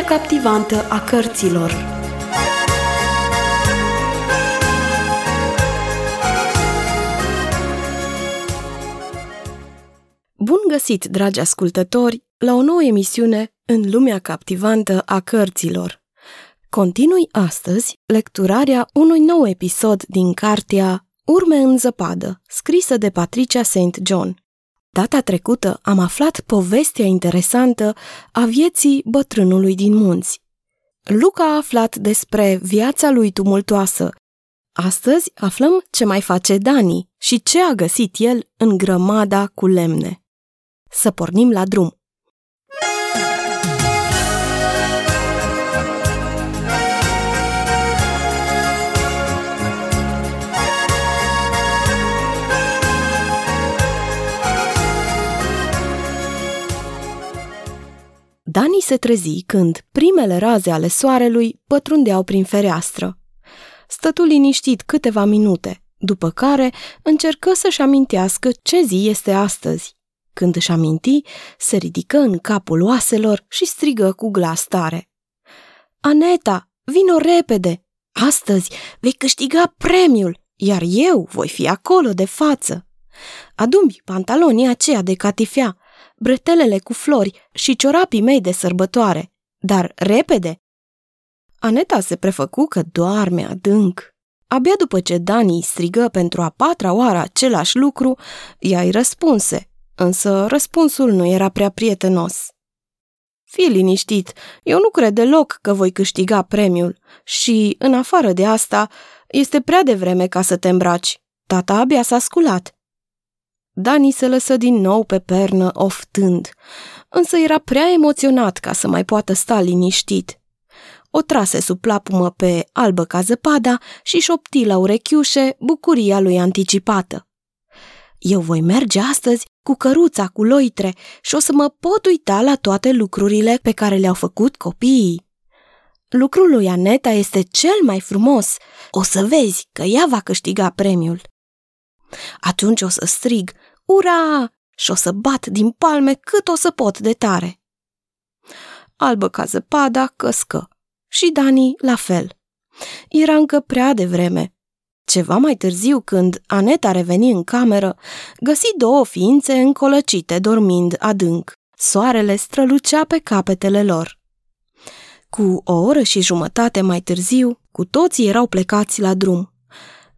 lumea captivantă a cărților. Bun găsit, dragi ascultători, la o nouă emisiune în lumea captivantă a cărților. Continui astăzi lecturarea unui nou episod din cartea Urme în zăpadă, scrisă de Patricia St. John. Data trecută am aflat povestea interesantă a vieții bătrânului din munți. Luca a aflat despre viața lui tumultoasă. Astăzi aflăm ce mai face Dani și ce a găsit el în grămada cu lemne. Să pornim la drum! Dani se trezi când primele raze ale soarelui pătrundeau prin fereastră. Stătu liniștit câteva minute, după care încercă să-și amintească ce zi este astăzi. Când își aminti, se ridică în capul oaselor și strigă cu glas tare. Aneta, vino repede! Astăzi vei câștiga premiul, iar eu voi fi acolo de față. Adumbi pantalonii aceia de catifea, bretelele cu flori și ciorapii mei de sărbătoare, dar repede. Aneta se prefăcu că doarme adânc. Abia după ce Dani îi strigă pentru a patra oară același lucru, ea îi răspunse, însă răspunsul nu era prea prietenos. Fii liniștit, eu nu cred deloc că voi câștiga premiul și, în afară de asta, este prea devreme ca să te îmbraci. Tata abia s-a sculat. Dani se lăsă din nou pe pernă oftând, însă era prea emoționat ca să mai poată sta liniștit. O trase sub plapumă pe albă ca zăpada și șopti la urechiușe bucuria lui anticipată. Eu voi merge astăzi cu căruța cu loitre și o să mă pot uita la toate lucrurile pe care le-au făcut copiii. Lucrul lui Aneta este cel mai frumos. O să vezi că ea va câștiga premiul. Atunci o să strig, ura! Și o să bat din palme cât o să pot de tare. Albă ca zăpada căscă. Și Dani la fel. Era încă prea devreme. Ceva mai târziu, când Aneta reveni în cameră, găsi două ființe încolăcite, dormind adânc. Soarele strălucea pe capetele lor. Cu o oră și jumătate mai târziu, cu toții erau plecați la drum.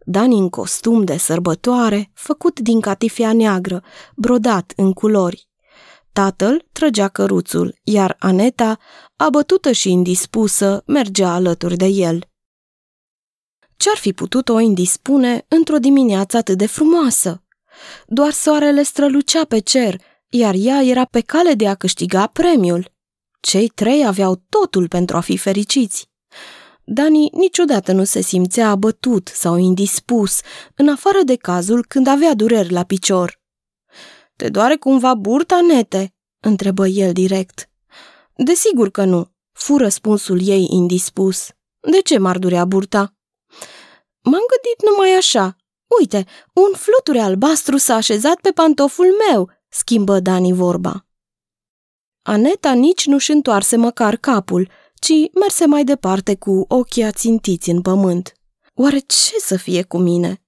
Dani în costum de sărbătoare, făcut din catifea neagră, brodat în culori. Tatăl trăgea căruțul, iar Aneta, abătută și indispusă, mergea alături de el. Ce-ar fi putut o indispune într-o dimineață atât de frumoasă? Doar soarele strălucea pe cer, iar ea era pe cale de a câștiga premiul. Cei trei aveau totul pentru a fi fericiți. Dani niciodată nu se simțea abătut sau indispus, în afară de cazul când avea dureri la picior. Te doare cumva burta, nete?" întrebă el direct. Desigur că nu, fu răspunsul ei indispus. De ce m-ar durea burta? M-am gândit numai așa. Uite, un fluture albastru s-a așezat pe pantoful meu, schimbă Dani vorba. Aneta nici nu-și întoarse măcar capul, ci merse mai departe cu ochii ațintiți în pământ. Oare ce să fie cu mine?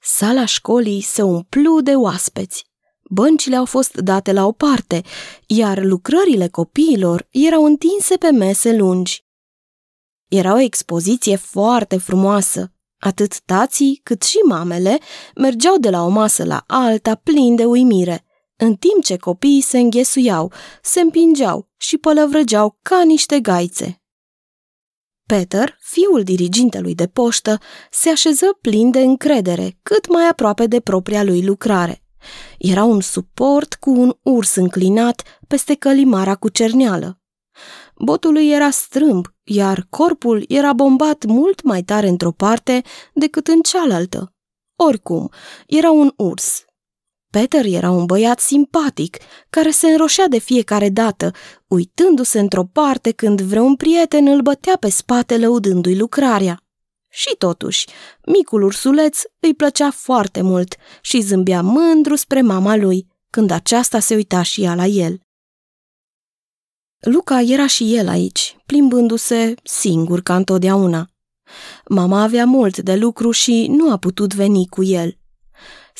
Sala școlii se umplu de oaspeți. Băncile au fost date la o parte, iar lucrările copiilor erau întinse pe mese lungi. Era o expoziție foarte frumoasă. Atât tații cât și mamele mergeau de la o masă la alta plini de uimire – în timp ce copiii se înghesuiau, se împingeau și pălăvrăgeau ca niște gaițe. Peter, fiul dirigintelui de poștă, se așeză plin de încredere, cât mai aproape de propria lui lucrare. Era un suport cu un urs înclinat peste călimara cu cerneală. Botul lui era strâmb, iar corpul era bombat mult mai tare într-o parte decât în cealaltă. Oricum, era un urs Peter era un băiat simpatic, care se înroșea de fiecare dată, uitându-se într-o parte când vreun prieten îl bătea pe spate lăudându-i lucrarea. Și totuși, micul ursuleț îi plăcea foarte mult și zâmbea mândru spre mama lui, când aceasta se uita și ea la el. Luca era și el aici, plimbându-se singur ca întotdeauna. Mama avea mult de lucru și nu a putut veni cu el.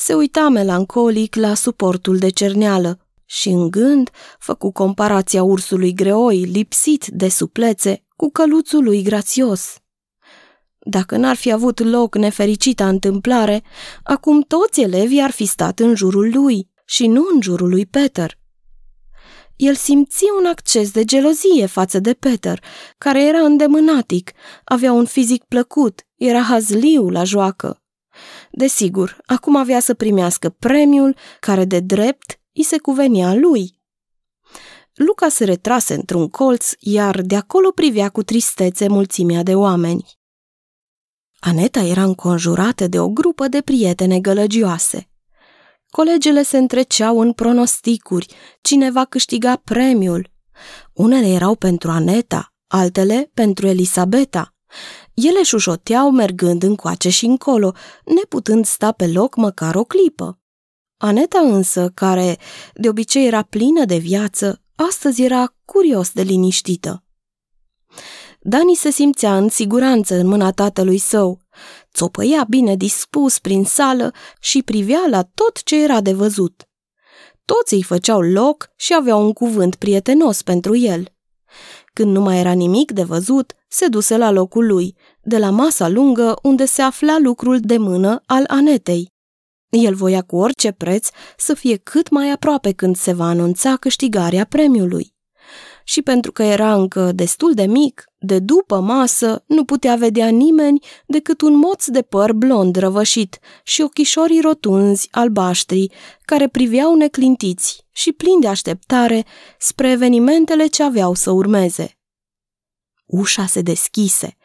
Se uita melancolic la suportul de cerneală și în gând făcu comparația ursului greoi lipsit de suplețe cu căluțul lui grațios. Dacă n-ar fi avut loc nefericita întâmplare, acum toți elevii ar fi stat în jurul lui și nu în jurul lui Peter. El simți un acces de gelozie față de Peter, care era îndemânatic, avea un fizic plăcut, era hazliu la joacă. Desigur, acum avea să primească premiul care de drept îi se cuvenia lui. Luca se retrase într-un colț, iar de acolo privea cu tristețe mulțimea de oameni. Aneta era înconjurată de o grupă de prietene gălăgioase. Colegele se întreceau în pronosticuri, cine va câștiga premiul. Unele erau pentru Aneta, altele pentru Elisabeta. Ele șușoteau mergând încoace și încolo, neputând sta pe loc măcar o clipă. Aneta însă, care de obicei era plină de viață, astăzi era curios de liniștită. Dani se simțea în siguranță în mâna tatălui său. Țopăia bine dispus prin sală și privea la tot ce era de văzut. Toți îi făceau loc și aveau un cuvânt prietenos pentru el. Când nu mai era nimic de văzut, se duse la locul lui, de la masa lungă unde se afla lucrul de mână al Anetei. El voia cu orice preț să fie cât mai aproape când se va anunța câștigarea premiului și pentru că era încă destul de mic, de după masă nu putea vedea nimeni decât un moț de păr blond răvășit și ochișorii rotunzi albaștri, care priveau neclintiți și plini de așteptare spre evenimentele ce aveau să urmeze. Ușa se deschise.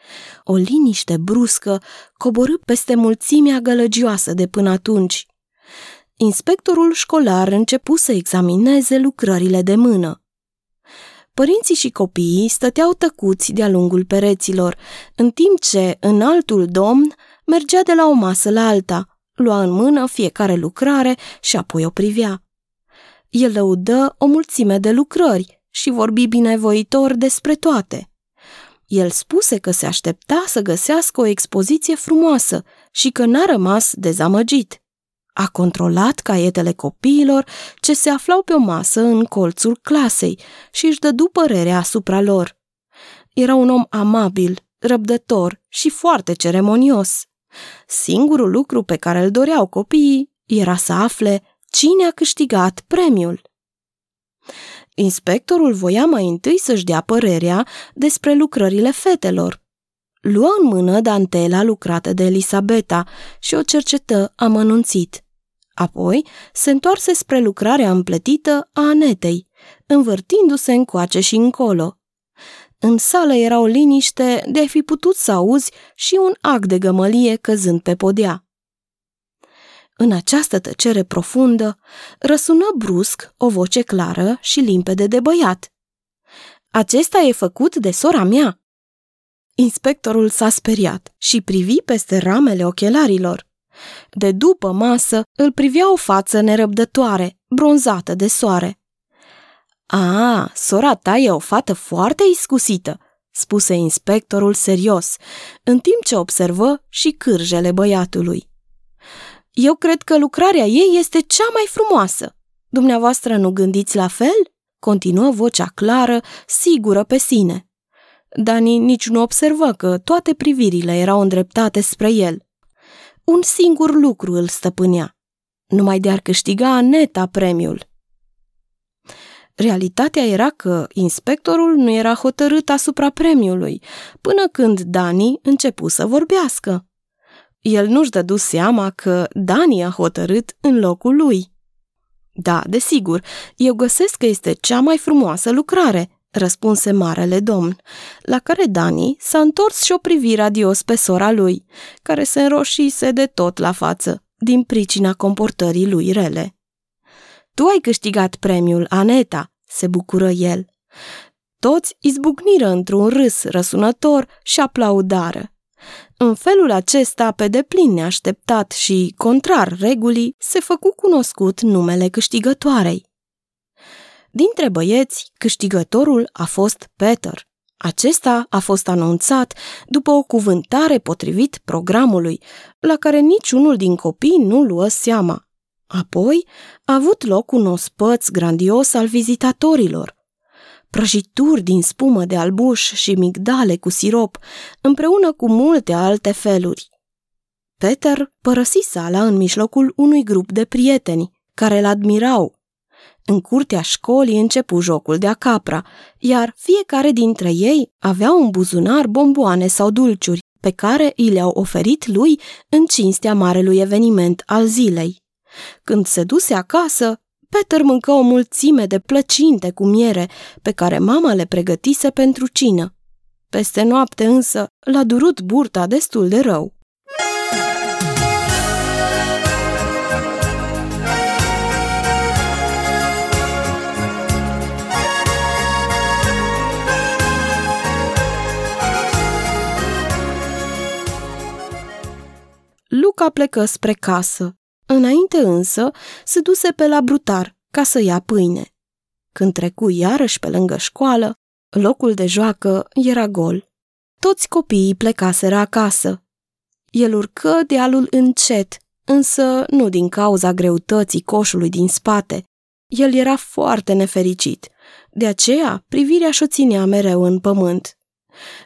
O liniște bruscă coborâ peste mulțimea gălăgioasă de până atunci. Inspectorul școlar începu să examineze lucrările de mână. Părinții și copiii stăteau tăcuți de-a lungul pereților, în timp ce în altul domn mergea de la o masă la alta, lua în mână fiecare lucrare și apoi o privea. El lăudă o mulțime de lucrări și vorbi binevoitor despre toate. El spuse că se aștepta să găsească o expoziție frumoasă și că n-a rămas dezamăgit. A controlat caietele copiilor ce se aflau pe o masă în colțul clasei și își dădu părerea asupra lor. Era un om amabil, răbdător și foarte ceremonios. Singurul lucru pe care îl doreau copiii era să afle cine a câștigat premiul. Inspectorul voia mai întâi să-și dea părerea despre lucrările fetelor. Luă în mână dantela lucrată de Elisabeta și o cercetă amănunțit. Apoi se întoarse spre lucrarea împletită a Anetei, învârtindu-se încoace și încolo. În sală era o liniște de a fi putut să auzi și un ac de gămălie căzând pe podea. În această tăcere profundă răsună brusc o voce clară și limpede de băiat. Acesta e făcut de sora mea. Inspectorul s-a speriat și privi peste ramele ochelarilor. De după masă îl privea o față nerăbdătoare, bronzată de soare. A, sora ta e o fată foarte iscusită, spuse inspectorul serios, în timp ce observă și cârjele băiatului. Eu cred că lucrarea ei este cea mai frumoasă. Dumneavoastră nu gândiți la fel? Continuă vocea clară, sigură pe sine. Dani nici nu observă că toate privirile erau îndreptate spre el. Un singur lucru îl stăpânea. Numai de ar câștiga neta premiul. Realitatea era că inspectorul nu era hotărât asupra premiului, până când Dani începu să vorbească. El nu-și dădu seama că Dani a hotărât în locul lui. Da, desigur, eu găsesc că este cea mai frumoasă lucrare, răspunse marele domn, la care Dani s-a întors și o privi radios pe sora lui, care se înroșise de tot la față, din pricina comportării lui rele. Tu ai câștigat premiul, Aneta, se bucură el. Toți izbucniră într-un râs răsunător și aplaudară. În felul acesta, pe deplin neașteptat și contrar regulii, se făcu cunoscut numele câștigătoarei. Dintre băieți, câștigătorul a fost Peter. Acesta a fost anunțat după o cuvântare potrivit programului, la care niciunul din copii nu luă seama. Apoi a avut loc un ospăț grandios al vizitatorilor. Prăjituri din spumă de albuș și migdale cu sirop, împreună cu multe alte feluri. Peter părăsi sala în mijlocul unui grup de prieteni, care îl admirau în curtea școlii începu jocul de acapra, iar fiecare dintre ei avea un buzunar bomboane sau dulciuri, pe care i le-au oferit lui în cinstea marelui eveniment al zilei. Când se duse acasă, Peter mâncă o mulțime de plăcinte cu miere pe care mama le pregătise pentru cină. Peste noapte însă l-a durut burta destul de rău. Luca plecă spre casă. Înainte însă se duse pe la brutar ca să ia pâine. Când trecu iarăși pe lângă școală, locul de joacă era gol. Toți copiii plecaseră acasă. El urcă dealul încet, însă nu din cauza greutății coșului din spate. El era foarte nefericit, de aceea privirea și-o ținea mereu în pământ.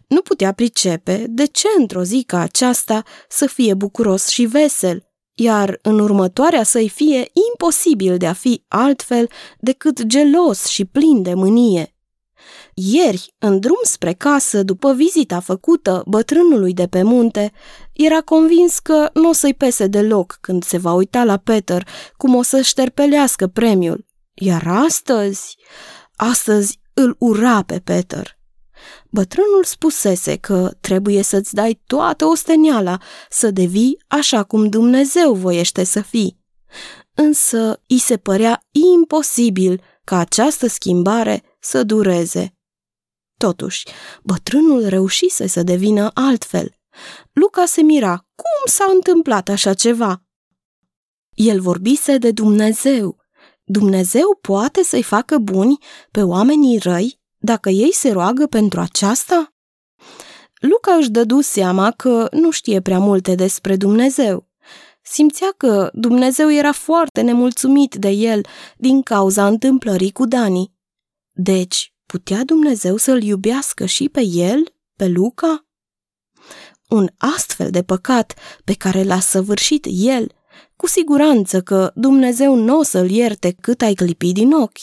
Nu putea pricepe de ce într-o zi ca aceasta să fie bucuros și vesel, iar în următoarea să-i fie imposibil de a fi altfel decât gelos și plin de mânie. Ieri, în drum spre casă, după vizita făcută bătrânului de pe munte, era convins că nu o să-i pese deloc când se va uita la Peter cum o să șterpelească premiul. Iar astăzi, astăzi îl ura pe Peter. Bătrânul spusese că trebuie să-ți dai toată osteniala, să devii așa cum Dumnezeu voiește să fii. Însă îi se părea imposibil ca această schimbare să dureze. Totuși, bătrânul reușise să devină altfel. Luca se mira. Cum s-a întâmplat așa ceva? El vorbise de Dumnezeu. Dumnezeu poate să-i facă buni pe oamenii răi dacă ei se roagă pentru aceasta? Luca își dădu seama că nu știe prea multe despre Dumnezeu. Simțea că Dumnezeu era foarte nemulțumit de el din cauza întâmplării cu Dani. Deci, putea Dumnezeu să-l iubească și pe el, pe Luca? Un astfel de păcat pe care l-a săvârșit el, cu siguranță că Dumnezeu nu o să-l ierte cât ai clipi din ochi.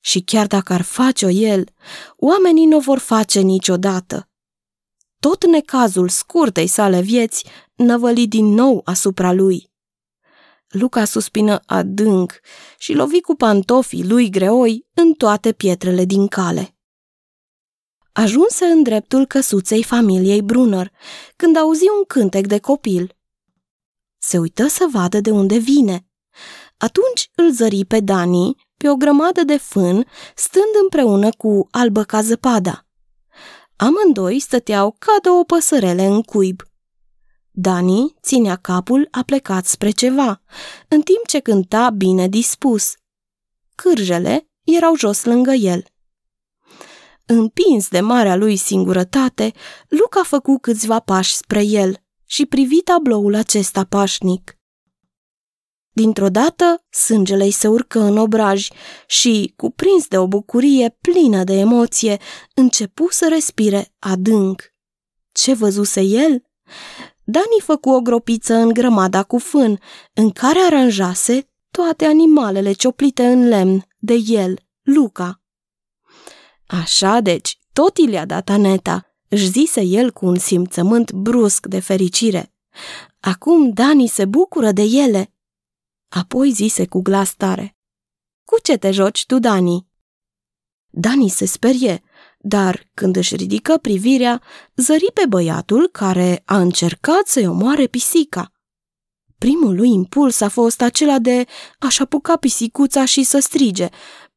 Și chiar dacă ar face-o el, oamenii nu o vor face niciodată. Tot necazul scurtei sale vieți năvăli din nou asupra lui. Luca suspină adânc și lovi cu pantofii lui greoi în toate pietrele din cale. Ajunse în dreptul căsuței familiei Brunner, când auzi un cântec de copil. Se uită să vadă de unde vine. Atunci îl zări pe Dani, pe o grămadă de fân, stând împreună cu albă ca zăpada. Amândoi stăteau ca două păsărele în cuib. Dani ținea capul aplecat spre ceva, în timp ce cânta bine dispus. Cârjele erau jos lângă el. Împins de marea lui singurătate, Luca făcu câțiva pași spre el și privi tabloul acesta pașnic. Dintr-o dată, sângele îi se urcă în obraj și, cuprins de o bucurie plină de emoție, începu să respire adânc. Ce văzuse el? Dani făcu o gropiță în grămada cu fân, în care aranjase toate animalele cioplite în lemn de el, Luca. Așa deci, tot i le-a dat Aneta, își zise el cu un simțământ brusc de fericire. Acum Dani se bucură de ele Apoi zise cu glas tare. Cu ce te joci tu, Dani? Dani se sperie, dar când își ridică privirea, zări pe băiatul care a încercat să-i omoare pisica. Primul lui impuls a fost acela de a-și apuca pisicuța și să strige,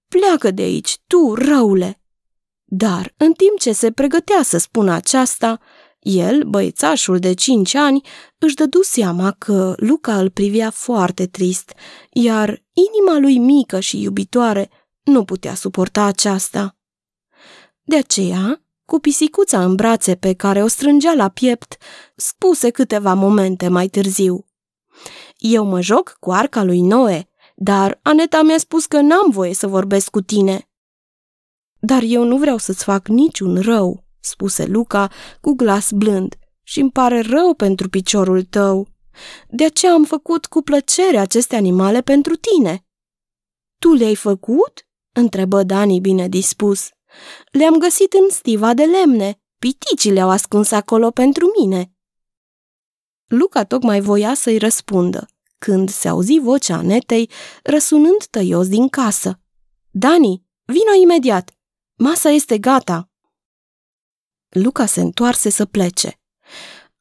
Pleacă de aici, tu, răule! Dar, în timp ce se pregătea să spună aceasta, el, băiețașul de cinci ani, își dădu seama că Luca îl privea foarte trist, iar inima lui mică și iubitoare nu putea suporta aceasta. De aceea, cu pisicuța în brațe pe care o strângea la piept, spuse câteva momente mai târziu. Eu mă joc cu arca lui Noe, dar Aneta mi-a spus că n-am voie să vorbesc cu tine. Dar eu nu vreau să-ți fac niciun rău, spuse Luca cu glas blând, și îmi pare rău pentru piciorul tău. De aceea am făcut cu plăcere aceste animale pentru tine. Tu le-ai făcut? întrebă Dani bine dispus. Le-am găsit în stiva de lemne. Piticii le-au ascuns acolo pentru mine. Luca tocmai voia să-i răspundă, când se auzi vocea Anetei răsunând tăios din casă. Dani, vino imediat! Masa este gata! Luca se întoarse să plece.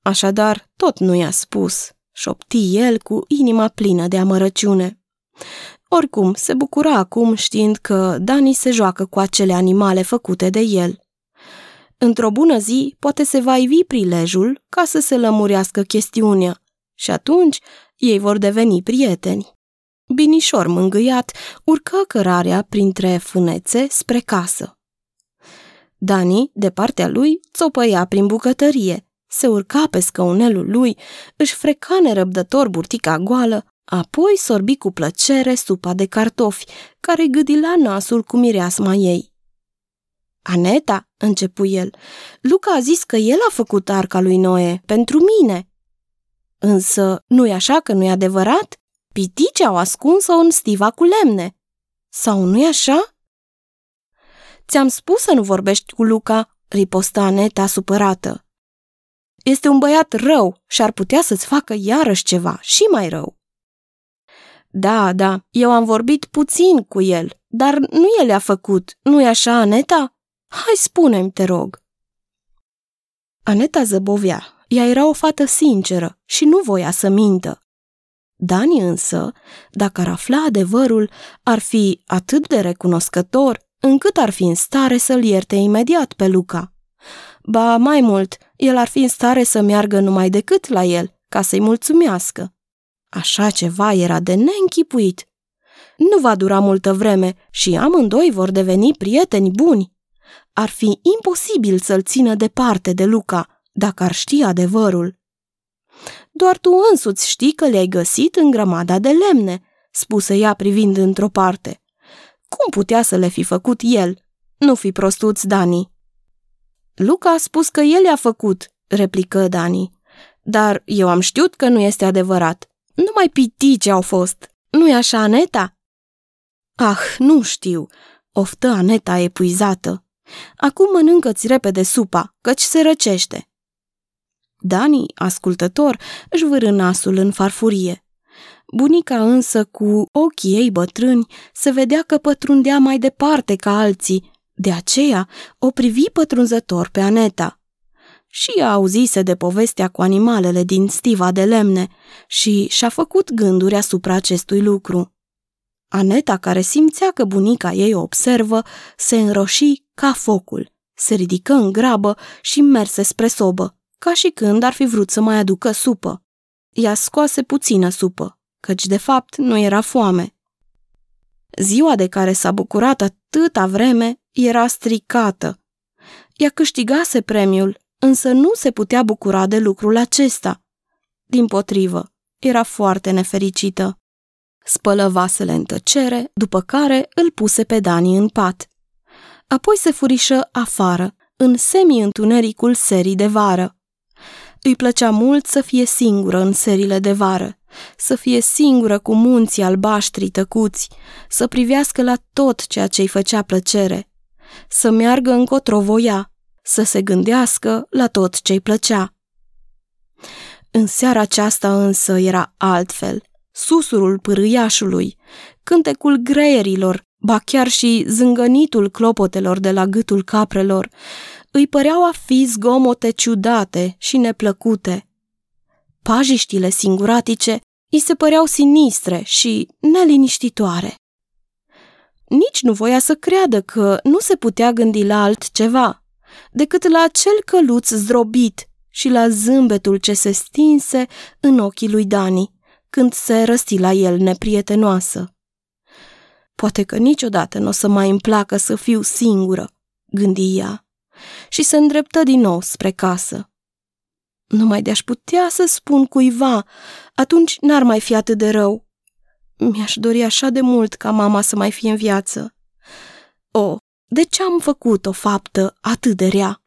Așadar, tot nu i-a spus, șopti el cu inima plină de amărăciune. Oricum, se bucura acum știind că Dani se joacă cu acele animale făcute de el. Într-o bună zi, poate se va ivi prilejul ca să se lămurească chestiunea și atunci ei vor deveni prieteni. Binișor mângâiat, urcă cărarea printre fânețe spre casă. Dani, de partea lui, țopăia prin bucătărie, se urca pe scăunelul lui, își freca nerăbdător burtica goală, apoi sorbi cu plăcere supa de cartofi, care gâdila nasul cu mireasma ei. Aneta, începu el, Luca a zis că el a făcut arca lui Noe, pentru mine. Însă, nu-i așa că nu-i adevărat? Pitici au ascuns-o în stiva cu lemne. Sau nu-i așa? Ți-am spus să nu vorbești cu Luca, ripostă Aneta supărată. Este un băiat rău și ar putea să-ți facă iarăși ceva și mai rău. Da, da, eu am vorbit puțin cu el, dar nu el a făcut, nu-i așa, Aneta? Hai, spune-mi, te rog. Aneta zăbovea. Ea era o fată sinceră și nu voia să mintă. Dani însă, dacă ar afla adevărul, ar fi atât de recunoscător încât ar fi în stare să-l ierte imediat pe Luca. Ba, mai mult, el ar fi în stare să meargă numai decât la el, ca să-i mulțumească. Așa ceva era de neînchipuit. Nu va dura multă vreme și amândoi vor deveni prieteni buni. Ar fi imposibil să-l țină departe de Luca, dacă ar ști adevărul. Doar tu însuți știi că le-ai găsit în grămada de lemne, spuse ea privind într-o parte. Cum putea să le fi făcut el? Nu fi prostuț, Dani. Luca a spus că el i-a făcut, replică Dani. Dar eu am știut că nu este adevărat. Numai pitici au fost. Nu-i așa, Aneta? Ah, nu știu, oftă Aneta epuizată. Acum mănâncă-ți repede supa, căci se răcește. Dani, ascultător, își vârâ nasul în farfurie. Bunica însă, cu ochii ei bătrâni, se vedea că pătrundea mai departe ca alții, de aceea o privi pătrunzător pe Aneta. Și ea auzise de povestea cu animalele din stiva de lemne și și-a făcut gânduri asupra acestui lucru. Aneta, care simțea că bunica ei o observă, se înroși ca focul, se ridică în grabă și merse spre sobă, ca și când ar fi vrut să mai aducă supă. Ea scoase puțină supă, căci de fapt nu era foame. Ziua de care s-a bucurat atâta vreme era stricată. Ea câștigase premiul, însă nu se putea bucura de lucrul acesta. Din potrivă, era foarte nefericită. Spălă vasele în tăcere, după care îl puse pe Dani în pat. Apoi se furișă afară, în semi-întunericul serii de vară. Îi plăcea mult să fie singură în serile de vară, să fie singură cu munții albaștri tăcuți, să privească la tot ceea ce îi făcea plăcere, să meargă încotro voia, să se gândească la tot ce îi plăcea. În seara aceasta însă era altfel. Susurul pârâiașului, cântecul greierilor, ba chiar și zângănitul clopotelor de la gâtul caprelor, îi păreau a fi zgomote ciudate și neplăcute. Pajiștile singuratice îi se păreau sinistre și neliniștitoare. Nici nu voia să creadă că nu se putea gândi la altceva decât la acel căluț zdrobit și la zâmbetul ce se stinse în ochii lui Dani când se răsti la el neprietenoasă. Poate că niciodată nu o să mai îmi placă să fiu singură, gândi ea, și se îndreptă din nou spre casă. Numai de-aș putea să spun cuiva, atunci n-ar mai fi atât de rău. Mi-aș dori așa de mult ca mama să mai fie în viață. O, de ce am făcut o faptă atât de rea?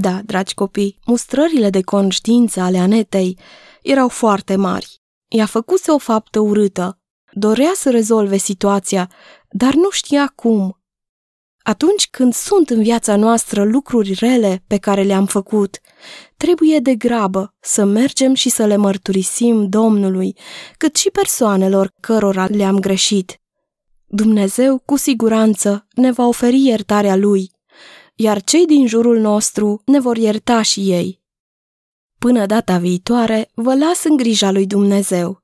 Da, dragi copii, mustrările de conștiință ale Anetei erau foarte mari. Ea făcuse o faptă urâtă, dorea să rezolve situația, dar nu știa cum. Atunci când sunt în viața noastră lucruri rele pe care le-am făcut, trebuie de grabă să mergem și să le mărturisim Domnului, cât și persoanelor cărora le-am greșit. Dumnezeu, cu siguranță, ne va oferi iertarea Lui, iar cei din jurul nostru ne vor ierta și ei. Până data viitoare, vă las în grija lui Dumnezeu.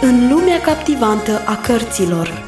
În lumea captivantă a cărților